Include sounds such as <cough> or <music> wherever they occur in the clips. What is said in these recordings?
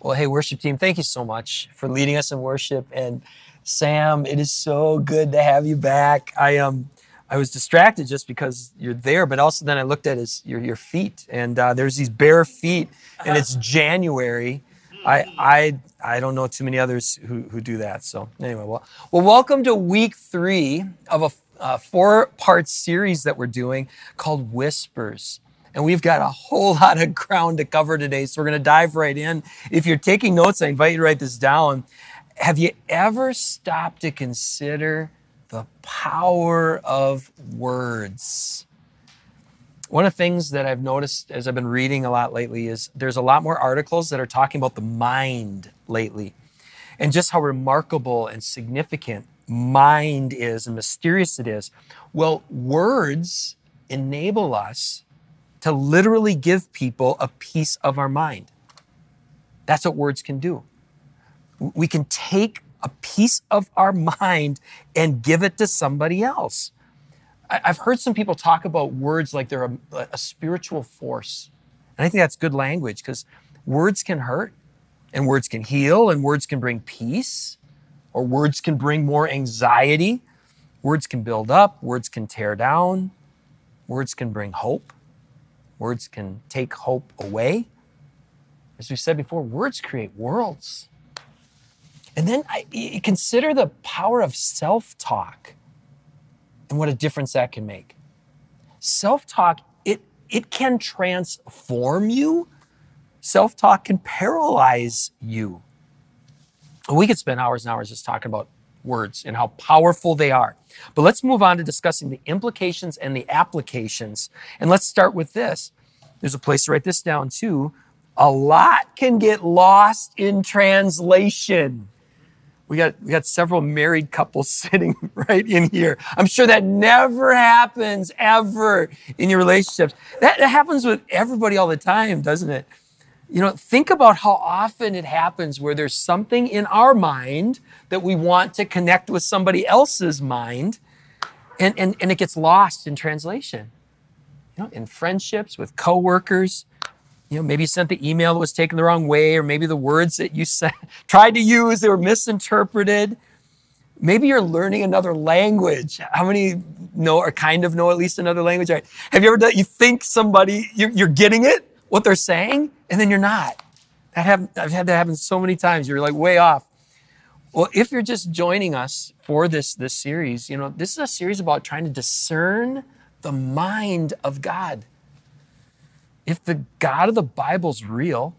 Well, hey, worship team, thank you so much for leading us in worship. And Sam, it is so good to have you back. I um, I was distracted just because you're there, but also then I looked at his your your feet, and uh, there's these bare feet, and it's <laughs> January. I I I don't know too many others who who do that. So anyway, well, well, welcome to week three of a uh, four part series that we're doing called Whispers. And we've got a whole <laughs> lot of ground to cover today. So we're going to dive right in. If you're taking notes, I invite you to write this down. Have you ever stopped to consider the power of words? One of the things that I've noticed as I've been reading a lot lately is there's a lot more articles that are talking about the mind lately and just how remarkable and significant mind is and mysterious it is. Well, words enable us to literally give people a piece of our mind. That's what words can do. We can take a piece of our mind and give it to somebody else. I've heard some people talk about words like they're a, a spiritual force. And I think that's good language because words can hurt and words can heal and words can bring peace or words can bring more anxiety. Words can build up, words can tear down, words can bring hope, words can take hope away. As we said before, words create worlds. And then I, consider the power of self talk and what a difference that can make. Self talk, it, it can transform you, self talk can paralyze you. We could spend hours and hours just talking about words and how powerful they are. But let's move on to discussing the implications and the applications. And let's start with this. There's a place to write this down too. A lot can get lost in translation. We got, we got several married couples <laughs> sitting right in here. I'm sure that never happens ever in your relationships. That, that happens with everybody all the time, doesn't it? You know, think about how often it happens where there's something in our mind that we want to connect with somebody else's mind, and, and, and it gets lost in translation. You know, in friendships, with coworkers, you know, maybe you sent the email that was taken the wrong way, or maybe the words that you <laughs> sent, tried to use, they were misinterpreted. Maybe you're learning another language. How many know or kind of know at least another language? Right? Have you ever done, you think somebody, you're, you're getting it, what they're saying, and then you're not. That happened, I've had that happen so many times. You're like way off. Well, if you're just joining us for this, this series, you know, this is a series about trying to discern the mind of God. If the God of the Bible's real,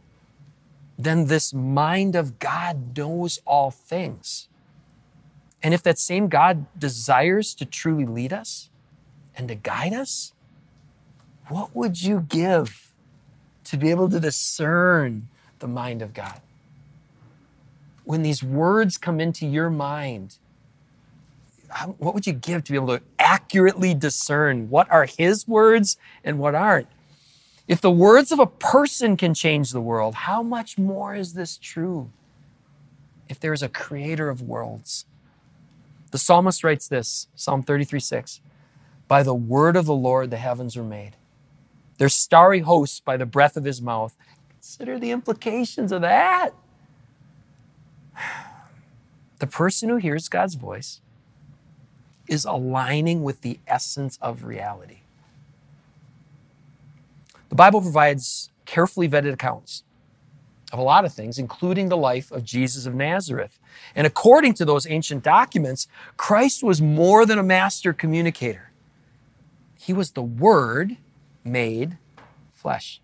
then this mind of God knows all things. And if that same God desires to truly lead us and to guide us, what would you give to be able to discern the mind of God. When these words come into your mind, what would you give to be able to accurately discern what are His words and what aren't? If the words of a person can change the world, how much more is this true if there is a creator of worlds? The psalmist writes this Psalm 33 6 By the word of the Lord the heavens were made their starry hosts by the breath of his mouth. Consider the implications of that. <sighs> The person who hears God's voice is aligning with the essence of reality. The Bible provides carefully vetted accounts of a lot of things, including the life of Jesus of Nazareth. And according to those ancient documents, Christ was more than a master communicator. He was the Word made flesh.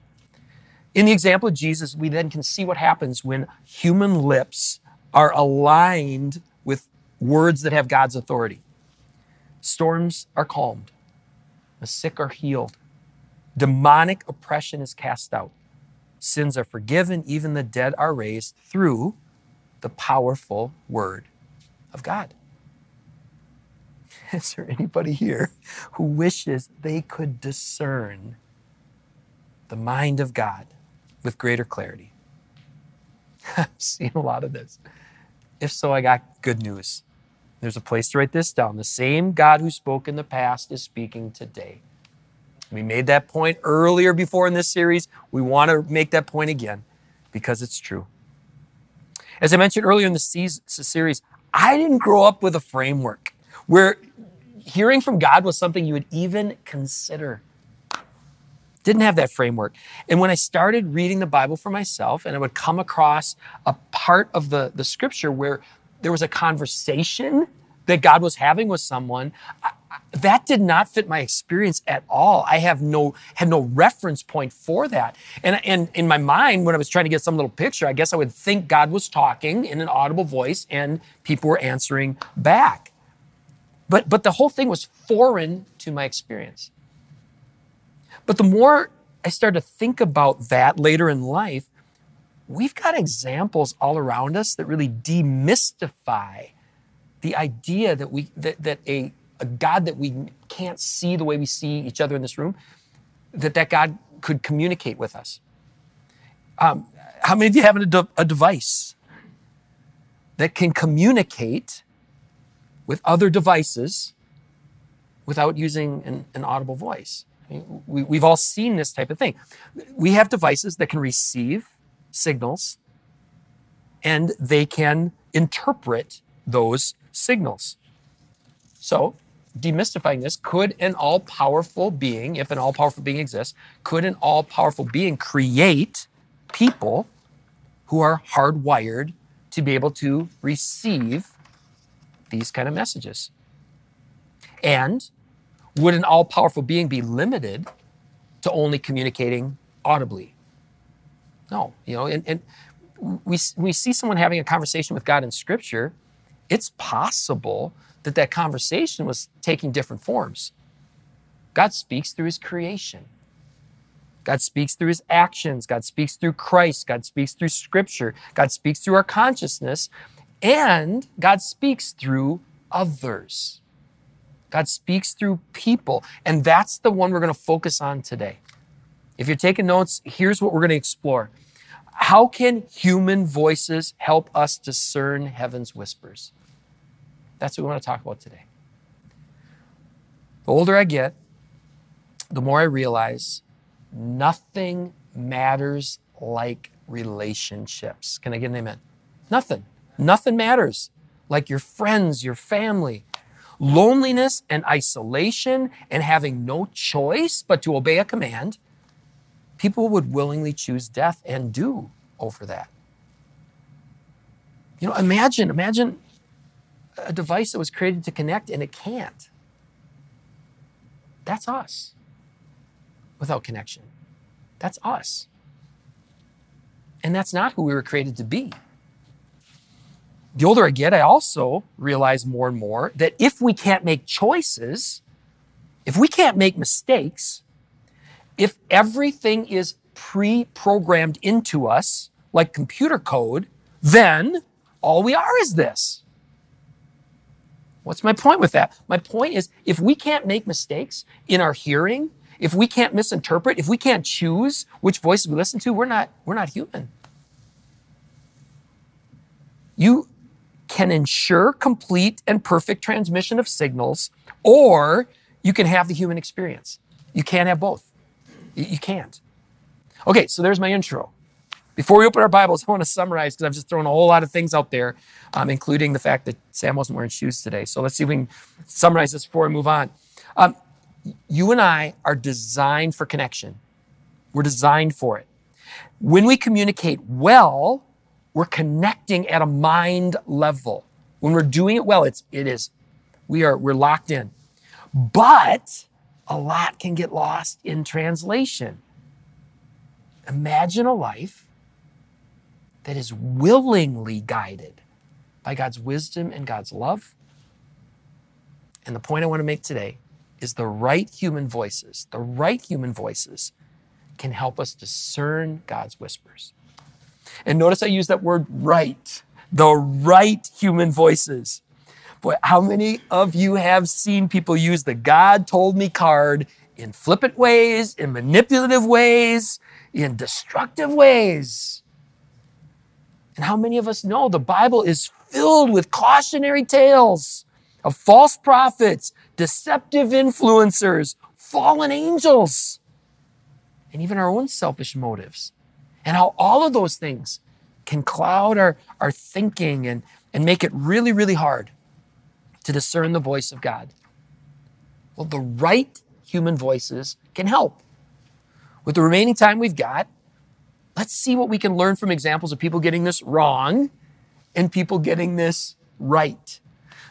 In the example of Jesus, we then can see what happens when human lips are aligned with words that have God's authority. Storms are calmed, the sick are healed, demonic oppression is cast out, sins are forgiven, even the dead are raised through the powerful word of God. Is there anybody here who wishes they could discern the mind of God with greater clarity? <laughs> I've seen a lot of this. If so, I got good news. There's a place to write this down. The same God who spoke in the past is speaking today. We made that point earlier before in this series. We want to make that point again because it's true. As I mentioned earlier in the series, I didn't grow up with a framework where hearing from God was something you would even consider. Didn't have that framework. And when I started reading the Bible for myself, and I would come across a part of the, the scripture where there was a conversation that God was having with someone, I, that did not fit my experience at all. I have no had no reference point for that. And, and in my mind, when I was trying to get some little picture, I guess I would think God was talking in an audible voice and people were answering back. But but the whole thing was foreign to my experience. But the more I started to think about that later in life, we've got examples all around us that really demystify the idea that we that, that a a God that we can't see the way we see each other in this room, that that God could communicate with us. Um, how many of you have a, de- a device that can communicate with other devices without using an, an audible voice? I mean, we, we've all seen this type of thing. We have devices that can receive signals and they can interpret those signals. So, demystifying this, could an all powerful being, if an all powerful being exists, could an all powerful being create people who are hardwired to be able to receive these kind of messages? And would an all powerful being be limited to only communicating audibly? No, you know, and, and we, we see someone having a conversation with God in Scripture, it's possible that that conversation was taking different forms. God speaks through his creation. God speaks through his actions. God speaks through Christ. God speaks through scripture. God speaks through our consciousness. And God speaks through others. God speaks through people. And that's the one we're going to focus on today. If you're taking notes, here's what we're going to explore. How can human voices help us discern heaven's whispers? That's what we want to talk about today. The older I get, the more I realize nothing matters like relationships. Can I get an amen? Nothing. Nothing matters like your friends, your family. Loneliness and isolation and having no choice but to obey a command, people would willingly choose death and do over that. You know, imagine, imagine a device that was created to connect and it can't. That's us without connection. That's us. And that's not who we were created to be. The older I get, I also realize more and more that if we can't make choices, if we can't make mistakes, if everything is pre programmed into us like computer code, then all we are is this. What's my point with that? My point is if we can't make mistakes in our hearing, if we can't misinterpret, if we can't choose which voices we listen to, we're not, we're not human. You can ensure complete and perfect transmission of signals, or you can have the human experience. You can't have both. You can't. Okay, so there's my intro. Before we open our Bibles, I want to summarize because I've just thrown a whole lot of things out there, um, including the fact that Sam wasn't wearing shoes today. So let's see if we can summarize this before we move on. Um, you and I are designed for connection. We're designed for it. When we communicate well, we're connecting at a mind level. When we're doing it well, it's it is we are we're locked in. But a lot can get lost in translation. Imagine a life that is willingly guided by God's wisdom and God's love. And the point I want to make today is the right human voices, the right human voices can help us discern God's whispers. And notice I use that word right, the right human voices. Boy, how many of you have seen people use the God told me card in flippant ways, in manipulative ways, in destructive ways? And how many of us know the Bible is filled with cautionary tales of false prophets, deceptive influencers, fallen angels, and even our own selfish motives. And how all of those things can cloud our, our thinking and, and make it really, really hard to discern the voice of God. Well, the right human voices can help. With the remaining time we've got, let's see what we can learn from examples of people getting this wrong and people getting this right.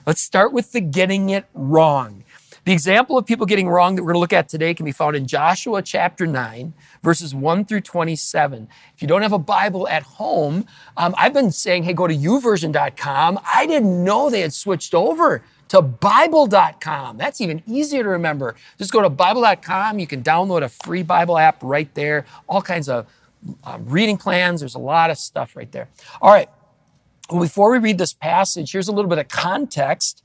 Let's start with the getting it wrong. The example of people getting wrong that we're going to look at today can be found in Joshua chapter 9, verses 1 through 27. If you don't have a Bible at home, um, I've been saying, hey, go to youversion.com. I didn't know they had switched over to Bible.com. That's even easier to remember. Just go to Bible.com. You can download a free Bible app right there, all kinds of um, reading plans. There's a lot of stuff right there. All right. Well, before we read this passage, here's a little bit of context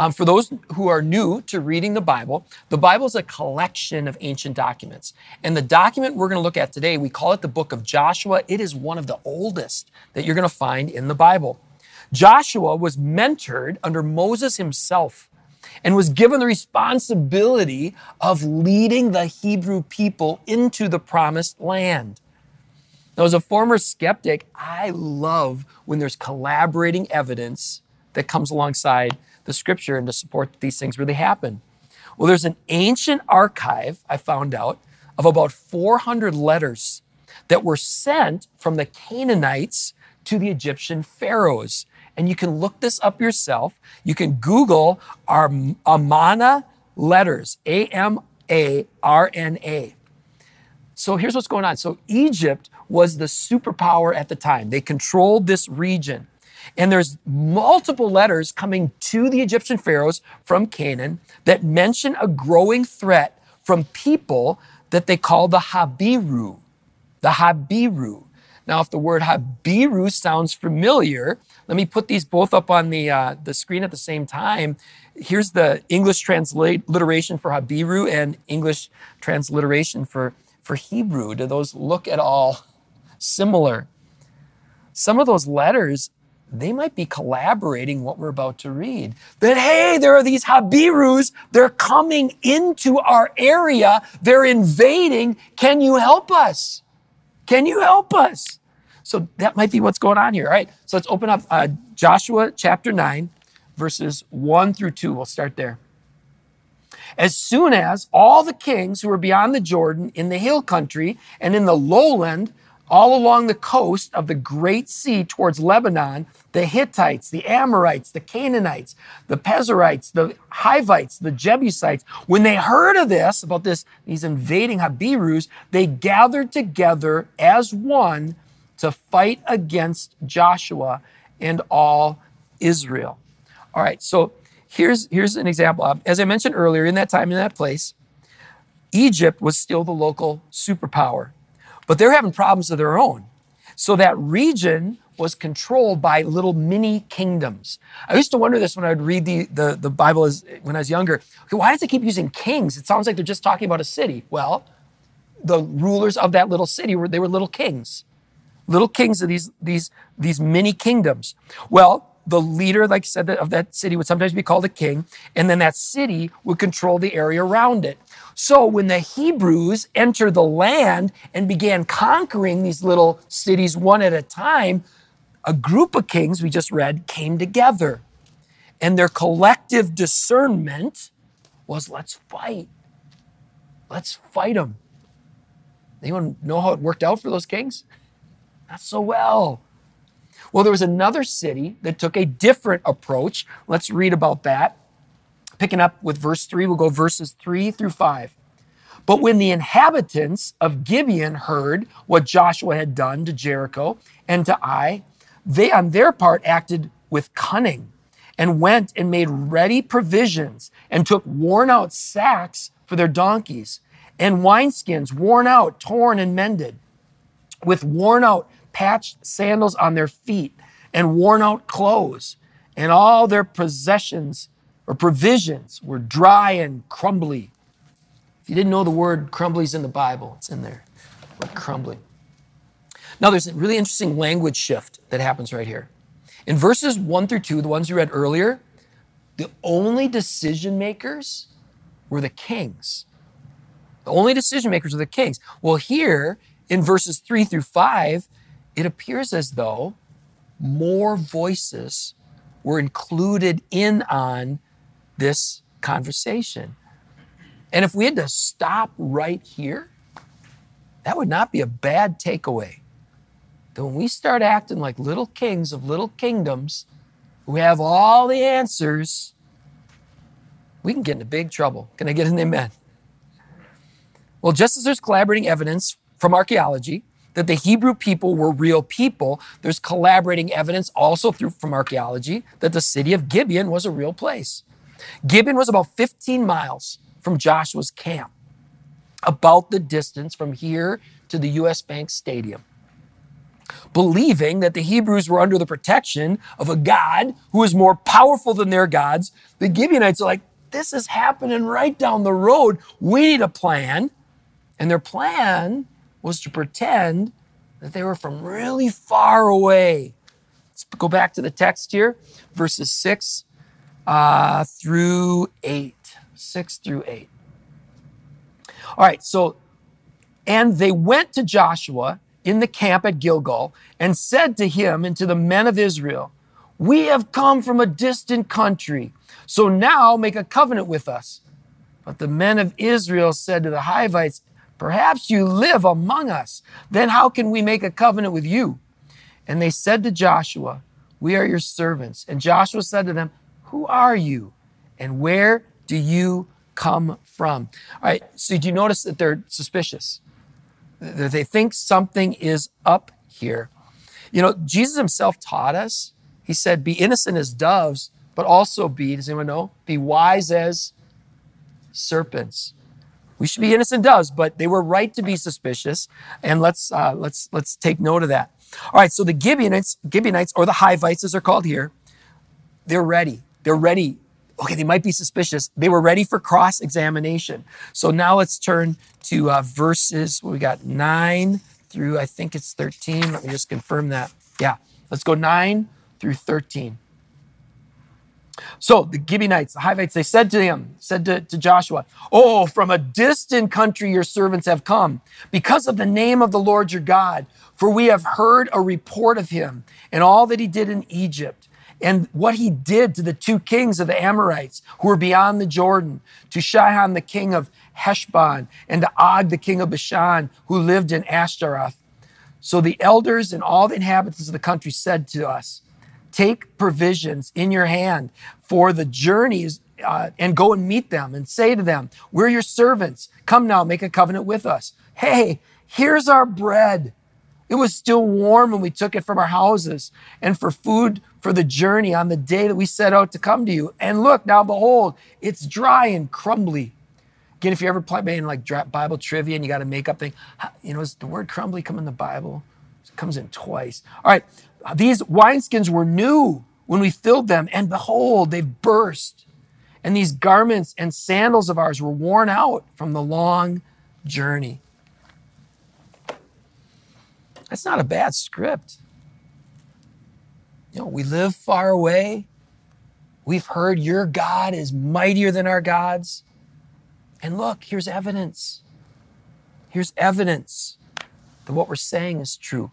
um, for those who are new to reading the Bible, the Bible is a collection of ancient documents. And the document we're going to look at today, we call it the book of Joshua. It is one of the oldest that you're going to find in the Bible. Joshua was mentored under Moses himself and was given the responsibility of leading the Hebrew people into the promised land. Now, as a former skeptic, I love when there's collaborating evidence that comes alongside the scripture and to support that these things really happen. Well, there's an ancient archive, I found out, of about 400 letters that were sent from the Canaanites to the Egyptian pharaohs. And you can look this up yourself. You can Google our Amana letters, A M A R N A. So here's what's going on. So Egypt was the superpower at the time. They controlled this region. And there's multiple letters coming to the Egyptian pharaohs from Canaan that mention a growing threat from people that they call the Habiru. The Habiru. Now, if the word Habiru sounds familiar, let me put these both up on the, uh, the screen at the same time. Here's the English transliteration for Habiru and English transliteration for, for Hebrew. Do those look at all similar? Some of those letters they might be collaborating what we're about to read. That, hey, there are these Habirus, they're coming into our area, they're invading. Can you help us? Can you help us? So that might be what's going on here. All right, so let's open up uh, Joshua chapter 9, verses 1 through 2. We'll start there. As soon as all the kings who were beyond the Jordan in the hill country and in the lowland all along the coast of the Great Sea towards Lebanon, the Hittites, the Amorites, the Canaanites, the Perizzites, the Hivites, the Jebusites, when they heard of this, about this, these invading Habirus, they gathered together as one to fight against Joshua and all Israel. All right, so here's, here's an example. As I mentioned earlier, in that time, in that place, Egypt was still the local superpower but they're having problems of their own. So that region was controlled by little mini kingdoms. I used to wonder this when I would read the, the, the Bible as, when I was younger. Okay, why does it keep using kings? It sounds like they're just talking about a city. Well, the rulers of that little city were they were little kings. Little kings of these, these, these mini kingdoms. Well, the leader, like I said, of that city would sometimes be called a king, and then that city would control the area around it. So when the Hebrews entered the land and began conquering these little cities one at a time, a group of kings we just read came together. And their collective discernment was let's fight. Let's fight them. Anyone know how it worked out for those kings? Not so well. Well, there was another city that took a different approach. Let's read about that. Picking up with verse 3, we'll go verses 3 through 5. But when the inhabitants of Gibeon heard what Joshua had done to Jericho and to Ai, they on their part acted with cunning and went and made ready provisions and took worn out sacks for their donkeys and wineskins worn out, torn, and mended, with worn out patched sandals on their feet and worn out clothes, and all their possessions or provisions were dry and crumbly. If you didn't know the word crumbly is in the Bible, it's in there. Like crumbling. Now, there's a really interesting language shift that happens right here. In verses one through two, the ones you read earlier, the only decision makers were the kings. The only decision makers were the kings. Well, here in verses three through five, it appears as though more voices were included in on this conversation. And if we had to stop right here, that would not be a bad takeaway. That when we start acting like little kings of little kingdoms who have all the answers, we can get into big trouble. Can I get an amen? Well, just as there's collaborating evidence from archaeology that the Hebrew people were real people, there's collaborating evidence also through from archaeology that the city of Gibeon was a real place. Gibeon was about 15 miles from Joshua's camp, about the distance from here to the US Bank Stadium. Believing that the Hebrews were under the protection of a God who is more powerful than their gods, the Gibeonites are like, this is happening right down the road. We need a plan. And their plan was to pretend that they were from really far away. Let's go back to the text here, verses 6 uh, through 8. 6 through 8. All right, so, and they went to Joshua in the camp at Gilgal and said to him and to the men of Israel, We have come from a distant country, so now make a covenant with us. But the men of Israel said to the Hivites, Perhaps you live among us. Then how can we make a covenant with you? And they said to Joshua, We are your servants. And Joshua said to them, Who are you? And where do you come from? All right, so do you notice that they're suspicious? That they think something is up here. You know, Jesus himself taught us, he said, Be innocent as doves, but also be, does anyone know? Be wise as serpents. We should be innocent doves, but they were right to be suspicious. And let's uh, let's let's take note of that. All right, so the Gibeonites, Gibeonites or the Hivites, as they're called here, they're ready. They're ready. Okay, they might be suspicious. They were ready for cross examination. So now let's turn to uh, verses. we got nine through I think it's thirteen. Let me just confirm that. Yeah, let's go nine through thirteen. So the Gibeonites, the Hivites, they said to him, said to, to Joshua, Oh, from a distant country your servants have come, because of the name of the Lord your God. For we have heard a report of him and all that he did in Egypt, and what he did to the two kings of the Amorites who were beyond the Jordan, to Sihon the king of Heshbon, and to Og the king of Bashan, who lived in Ashtaroth. So the elders and all the inhabitants of the country said to us, Take provisions in your hand for the journeys uh, and go and meet them and say to them, We're your servants. Come now, make a covenant with us. Hey, here's our bread. It was still warm when we took it from our houses and for food for the journey on the day that we set out to come to you. And look, now behold, it's dry and crumbly. Again, if you ever play in like Bible trivia and you got to make up thing, you know, does the word crumbly come in the Bible? It comes in twice. All right, these wineskins were new when we filled them, and behold, they've burst. And these garments and sandals of ours were worn out from the long journey. That's not a bad script. You know, we live far away. We've heard your God is mightier than our gods. And look, here's evidence. Here's evidence that what we're saying is true.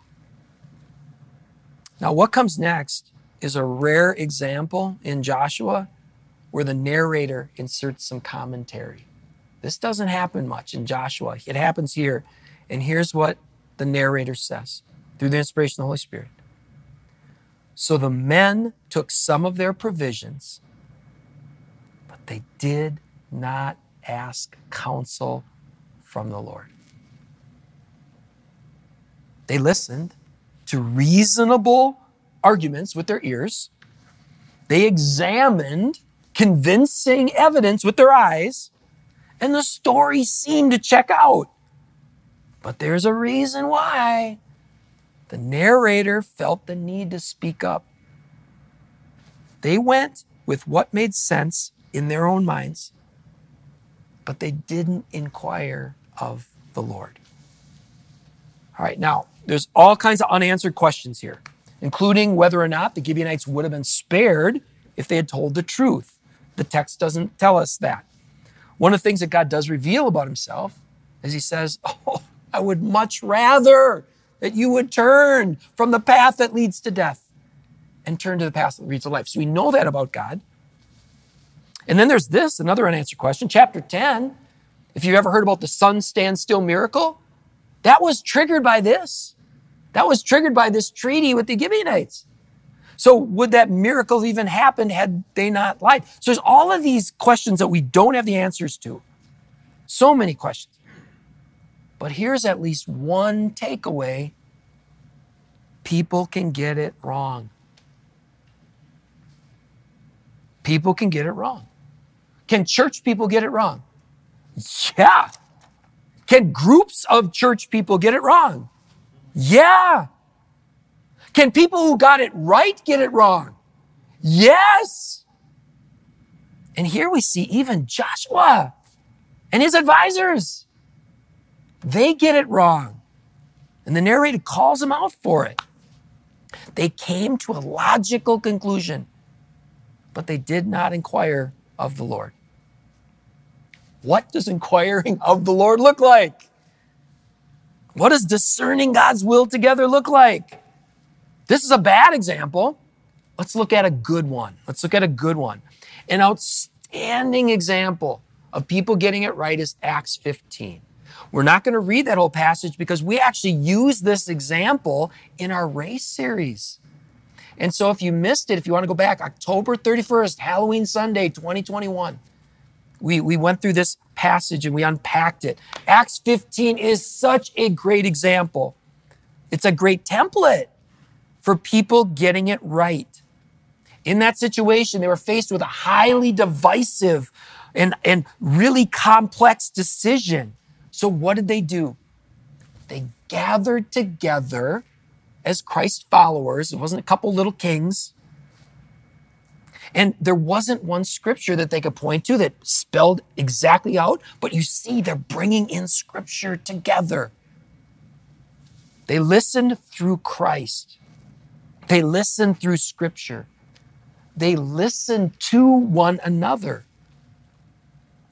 Now, what comes next is a rare example in Joshua where the narrator inserts some commentary. This doesn't happen much in Joshua. It happens here. And here's what the narrator says through the inspiration of the Holy Spirit. So the men took some of their provisions, but they did not ask counsel from the Lord. They listened, to reasonable arguments with their ears. They examined convincing evidence with their eyes, and the story seemed to check out. But there's a reason why. The narrator felt the need to speak up. They went with what made sense in their own minds, but they didn't inquire of the Lord. All right, now there's all kinds of unanswered questions here, including whether or not the Gibeonites would have been spared if they had told the truth. The text doesn't tell us that. One of the things that God does reveal about himself is he says, <laughs> Oh, I would much rather that you would turn from the path that leads to death and turn to the path that leads to life. So we know that about God. And then there's this, another unanswered question. Chapter 10, if you've ever heard about the sun stand still miracle, that was triggered by this. That was triggered by this treaty with the Gibeonites. So would that miracle even happen had they not lied? So there's all of these questions that we don't have the answers to. So many questions. But here's at least one takeaway people can get it wrong. People can get it wrong. Can church people get it wrong? Yeah. Can groups of church people get it wrong? Yeah. Can people who got it right get it wrong? Yes. And here we see even Joshua and his advisors. They get it wrong. And the narrator calls them out for it. They came to a logical conclusion, but they did not inquire of the Lord. What does inquiring of the Lord look like? What does discerning God's will together look like? This is a bad example. Let's look at a good one. Let's look at a good one. An outstanding example of people getting it right is Acts 15. We're not going to read that whole passage because we actually use this example in our race series. And so if you missed it, if you want to go back, October 31st, Halloween Sunday, 2021, we, we went through this passage and we unpacked it. Acts 15 is such a great example. It's a great template for people getting it right. In that situation, they were faced with a highly divisive and, and really complex decision. So, what did they do? They gathered together as Christ followers. It wasn't a couple little kings. And there wasn't one scripture that they could point to that spelled exactly out, but you see, they're bringing in scripture together. They listened through Christ. They listened through scripture. They listened to one another.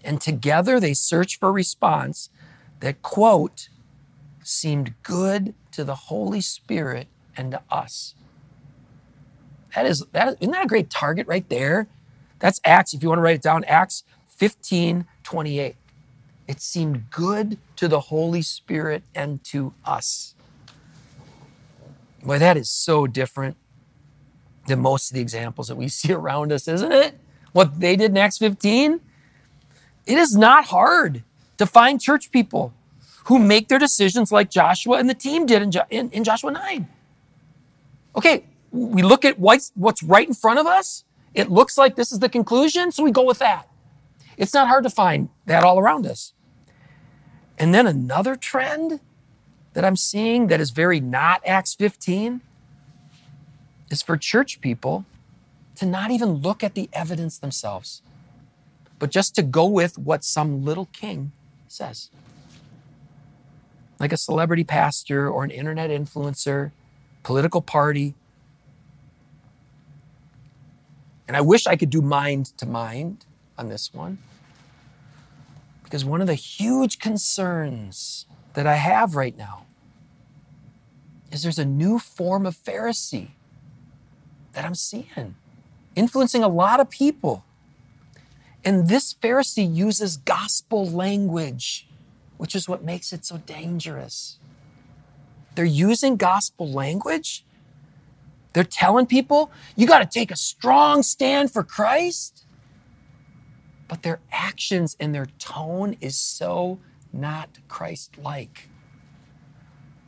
And together they searched for a response that, quote, seemed good to the Holy Spirit and to us. That is, that, isn't that a great target right there? That's Acts, if you want to write it down, Acts 15 28. It seemed good to the Holy Spirit and to us. Boy, that is so different than most of the examples that we <laughs> see around us, isn't it? What they did in Acts 15? It is not hard to find church people who make their decisions like Joshua and the team did in, in, in Joshua 9. Okay, we look at what's, what's right in front of us. It looks like this is the conclusion, so we go with that. It's not hard to find that all around us. And then another trend that I'm seeing that is very not Acts 15 is for church people to not even look at the evidence themselves, but just to go with what some little king says. Like a celebrity pastor or an internet influencer, political party. And I wish I could do mind to mind on this one. Because one of the huge concerns that I have right now is there's a new form of Pharisee that I'm seeing, influencing a lot of people. And this Pharisee uses gospel language, which is what makes it so dangerous. They're using gospel language. They're telling people, you got to take a strong stand for Christ. But their actions and their tone is so not Christ like.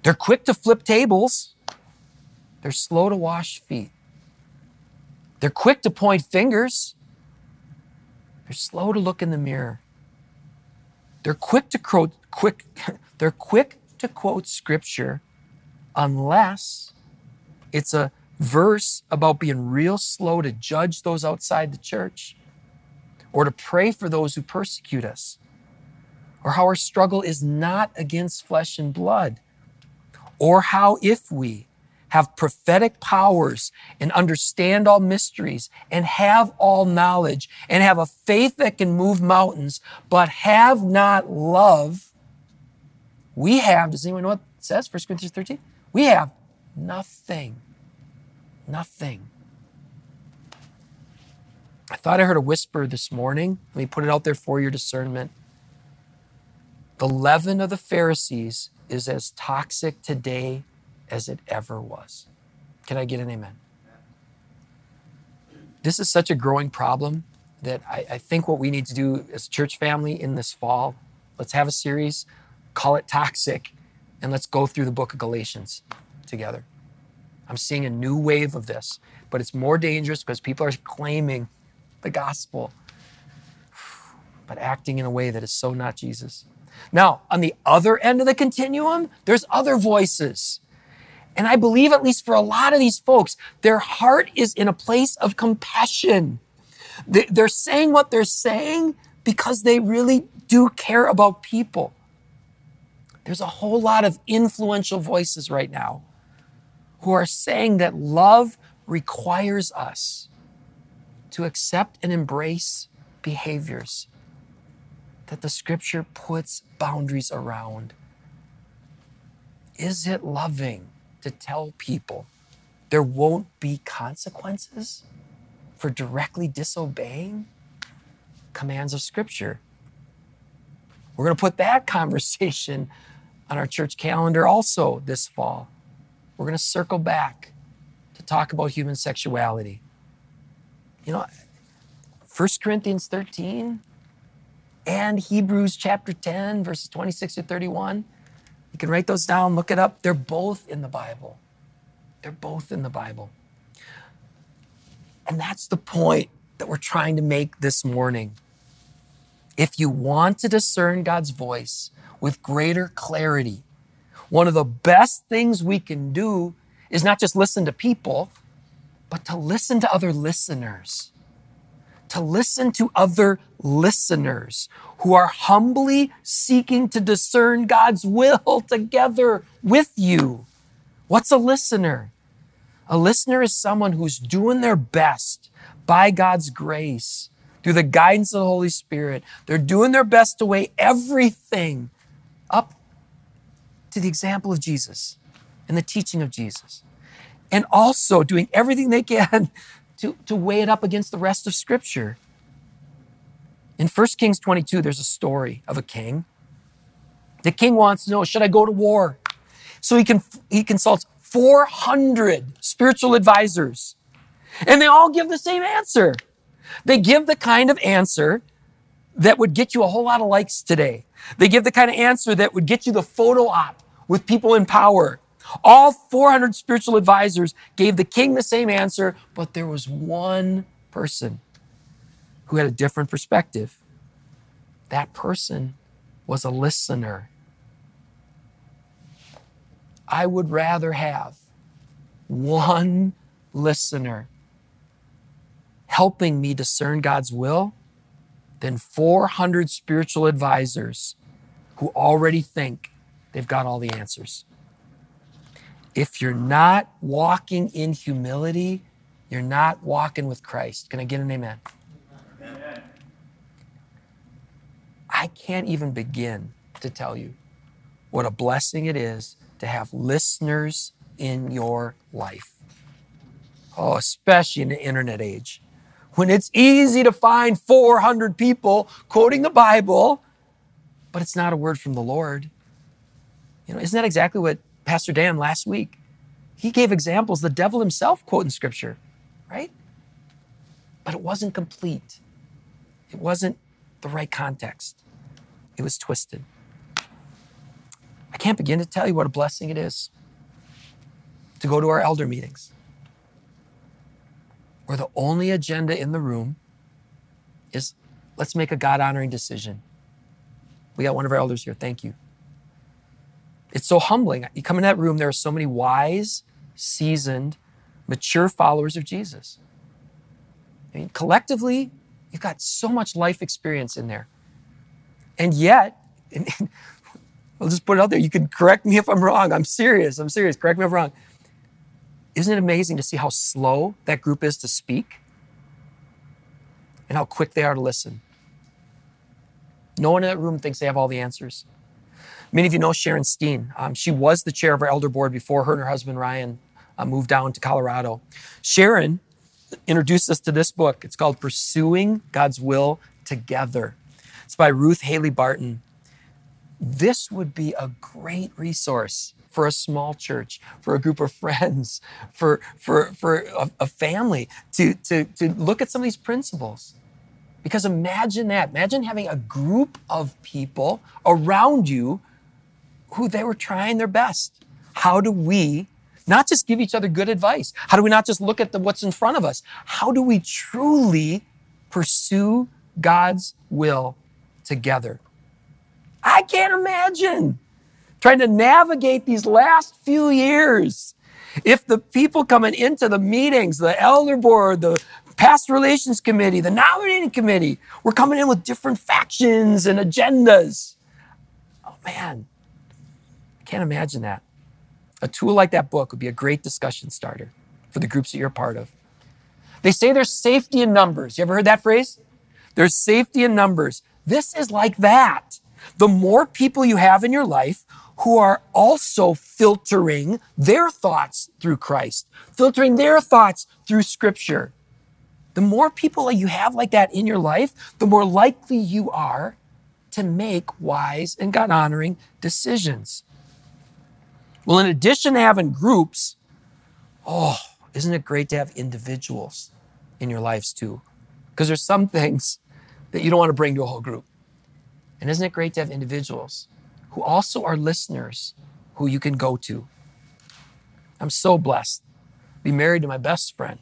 They're quick to flip tables. They're slow to wash feet. They're quick to point fingers. They're slow to look in the mirror. They're quick to quote quick <laughs> they're quick to quote scripture unless it's a verse about being real slow to judge those outside the church or to pray for those who persecute us or how our struggle is not against flesh and blood or how if we have prophetic powers and understand all mysteries and have all knowledge and have a faith that can move mountains, but have not love, we have, does anyone know what it says? 1 Corinthians 13? We have nothing. Nothing. I thought I heard a whisper this morning. Let me put it out there for your discernment. The leaven of the Pharisees is as toxic today as it ever was. Can I get an amen? This is such a growing problem that I, I think what we need to do as church family in this fall, let's have a series, call it Toxic, and let's go through the book of Galatians together. I'm seeing a new wave of this, but it's more dangerous because people are claiming the gospel, but acting in a way that is so not Jesus. Now, on the other end of the continuum, there's other voices. And I believe, at least for a lot of these folks, their heart is in a place of compassion. They're saying what they're saying because they really do care about people. There's a whole lot of influential voices right now who are saying that love requires us to accept and embrace behaviors that the scripture puts boundaries around. Is it loving to tell people there won't be consequences for directly disobeying commands of scripture? We're going to put that <laughs> conversation on our church calendar also this fall. We're going to circle back to talk about human sexuality. You know, 1 Corinthians 13 and Hebrews chapter 10, verses 26 to 31. You can write those down, look it up. They're both in the Bible. They're both in the Bible. And that's the point that we're trying to make this morning. If you want to discern God's voice with greater clarity, one of the best things we can do is not just listen to people, but to listen to other listeners. To listen to other listeners who are humbly seeking to discern God's will <laughs> together with you. What's a listener? A listener is someone who's doing their best by God's grace through the guidance of the Holy Spirit. They're doing their best to weigh everything up to the example of Jesus and the teaching of Jesus. And also doing everything they can <laughs> to, to weigh it up against the rest of Scripture. In 1 Kings 22, there's a story of a king. The king wants to know, should I go to war? So he, can, he consults 400 spiritual advisors, and they all give the same answer. They give the kind of answer that would get you a whole lot of likes today. They give the kind of answer that would get you the photo op with people in power. All 400 spiritual advisors gave the king the same answer, but there was one person who had a different perspective. That person was a listener. I would rather have one listener helping me discern God's will than 400 spiritual advisors who already think they've got all the answers. If you're not walking in humility, you're not walking with Christ. Can I get an amen? amen? I can't even begin to tell you what a blessing it is to have listeners in your life. Oh, especially in the internet age when it's easy to find 400 people quoting the Bible, but it's not a word from the Lord. You know, isn't that exactly what Pastor Dan last week? He gave examples, the devil himself quoting scripture, right? But it wasn't complete. It wasn't the right context. It was twisted. I can't begin to tell you what a blessing it is to go to our elder meetings where the only agenda in the room is let's make a God honoring decision. We got one of our elders here. Thank you. It's so humbling. You come in that room, there are so many wise, seasoned, mature followers of Jesus. I mean, collectively, you've got so much life experience in there. And yet, and, <laughs> I'll just put it out there. You can correct me if I'm wrong. I'm serious. I'm serious. Correct me if I'm wrong. Isn't it amazing to see how slow that group is to speak and how quick they are to listen? No one in that room thinks they have all the answers. Many of you know Sharon Steen. Um, she was the chair of our elder board before her and her husband Ryan uh, moved down to Colorado. Sharon introduced us to this book. It's called Pursuing God's Will Together. It's by Ruth Haley Barton. This would be a great resource for a small church, for a group of <laughs> friends, for, for, for a, a family to, to, to look at some of these principles. Because imagine that. Imagine having a group of people around you who they were trying their best. How do we not just give each other good advice? How do we not just look at the, what's in front of us? How do we truly pursue God's will together? I can't imagine trying to navigate these last few years. If the people coming into the meetings, the elder board, the past relations committee, the nominating committee, we're coming in with different factions and agendas. Oh man, I can't imagine that. A tool like that book would be a great discussion starter for the groups that you're a part of. They say there's safety in numbers. You ever heard that phrase? There's safety in numbers. This is like that. The more people you have in your life who are also filtering their thoughts through Christ, filtering their thoughts through Scripture, the more people you have like that in your life, the more likely you are to make wise and God honoring decisions. Well, in addition to having groups, oh, isn't it great to have individuals in your lives too? Because there's some things that you don't want to bring to a whole group. And isn't it great to have individuals who also are listeners who you can go to? I'm so blessed. To be married to my best friend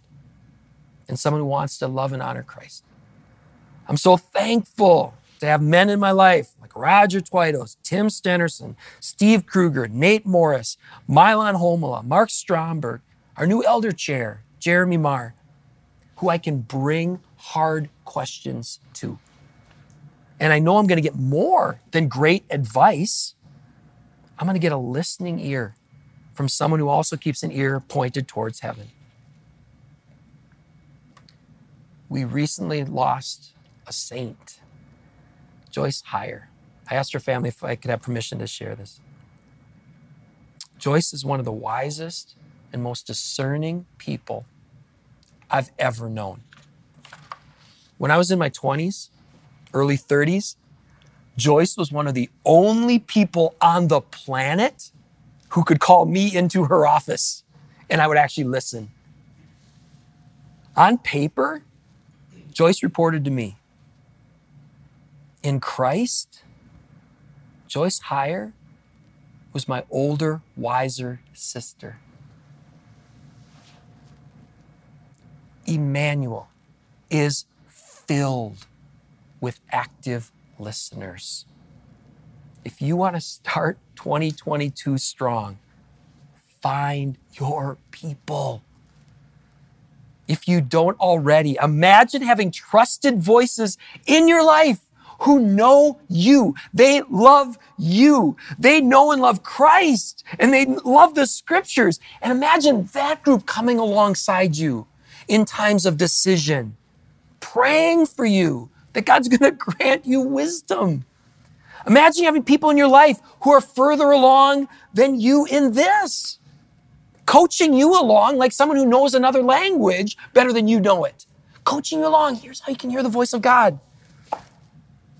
and someone who wants to love and honor Christ. I'm so thankful to have men in my life like Roger Twitos, Tim Stenerson, Steve Kruger, Nate Morris, Milan Homola, Mark Stromberg, our new elder chair, Jeremy Marr, who I can bring hard questions to. And I know I'm going to get more than great advice. I'm going to get a listening ear from someone who also keeps an ear pointed towards heaven. We recently lost a saint. Joyce Heyer. I asked her family if I could have permission to share this. Joyce is one of the wisest and most discerning people I've ever known. When I was in my 20s, early 30s, Joyce was one of the only people on the planet who could call me into her office and I would actually listen. On paper, Joyce reported to me in Christ, Joyce Heyer was my older, wiser sister. Emmanuel is filled with active listeners. If you want to start <laughs> 2022 strong, find your people. If you don't already, imagine having trusted voices in your life who know you. They love you. They know and love Christ and they love the scriptures. And imagine that group coming alongside you in times of decision, praying for you that God's going <laughs> to grant you wisdom. Imagine having people in your life who are further along than you in this, coaching you along like someone who knows another language better than you know it. Coaching you along. Here's how you can hear the voice of God.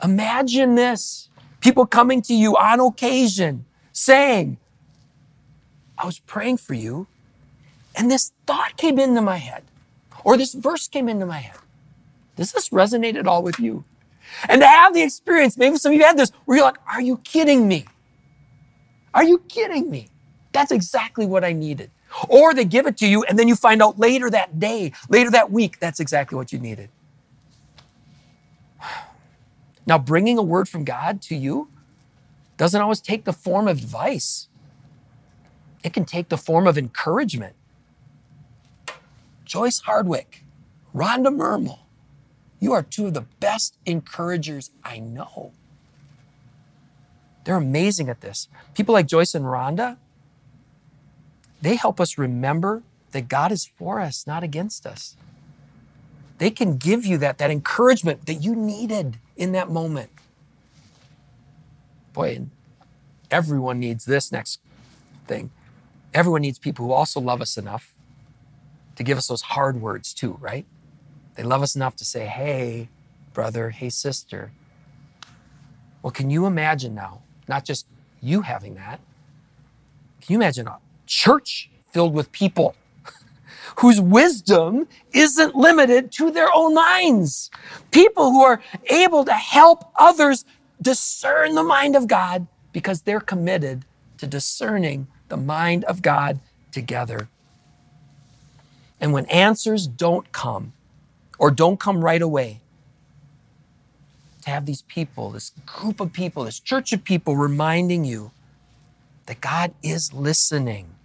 Imagine this people coming to you on occasion saying, I was praying for you, and this thought came into my head, or this verse came into my head. Does this resonate at all with you? And to have the experience, maybe some of you had this, where you're like, Are you kidding me? Are you kidding me? That's exactly what I needed. Or they give it to you, and then you find out later that day, later that week, that's exactly what you needed. <sighs> Now, bringing a word from God to you doesn't always take the form of advice, it can take the form of encouragement. Joyce Hardwick, Rhonda Mermel, you are two of the best encouragers I know. They're amazing at this. People like Joyce and Rhonda, they help us remember that God is for us, not against us. They can give you that, that encouragement that you needed in that moment. Boy, everyone needs this next thing. Everyone needs people who also love us enough to give us those hard words too, right? They love us enough to say, hey, brother, hey, sister. Well, can you imagine now, not just you having that, can you imagine a church filled with people <laughs> whose wisdom isn't limited to their own minds? People who are able to help others discern the mind of God because they're committed to discerning the mind of God together. And when answers don't come or don't come right away, to have these people, this group of people, this church of people reminding you that God is listening.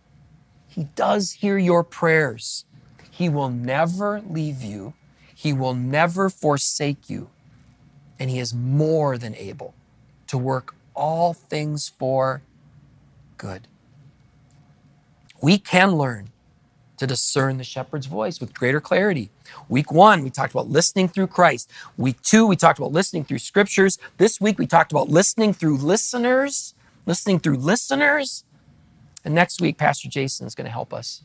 He does hear your prayers. He will never leave you, He will never forsake you. And He is more than able to work all things for good. We can learn to discern the shepherd's voice with greater clarity. Week one, we talked about listening through Christ. Week two, we talked about listening through scriptures. This week, we talked about listening through listeners, listening through listeners. And next week, Pastor Jason is going to help us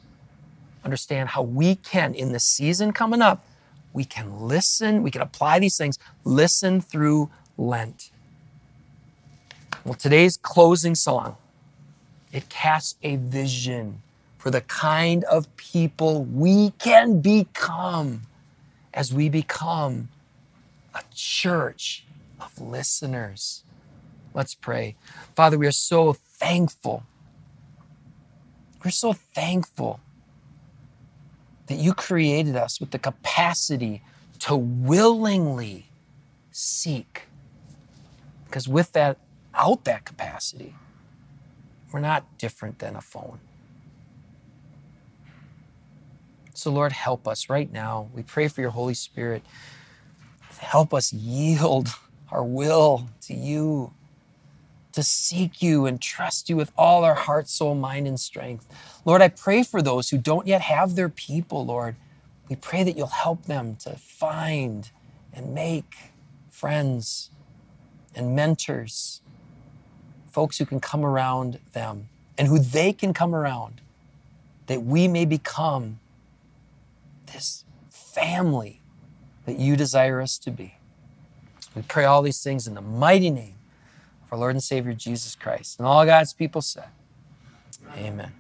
understand how we can, in the season coming up, we can listen, we can apply these things, listen through Lent. Well, today's closing song, it casts a vision for the kind of people we can become as we become a church of listeners. Let's pray. Father, we are so thankful. We're so thankful that you created us with the capacity to willingly seek. Because with that, out that capacity, we're not different than a phone. So, Lord, help us right now. We pray for your Holy Spirit. Help us yield our will to you, to seek you and trust you with all our heart, soul, mind, and strength. Lord, I pray for those who don't yet have their people, Lord. We pray that you'll help them to find and make friends and mentors, folks who can come around them and who they can come around, that we may become this family that you desire us to be. We pray all these things in the mighty name of our Lord and Savior Jesus Christ. And all God's people said, Amen.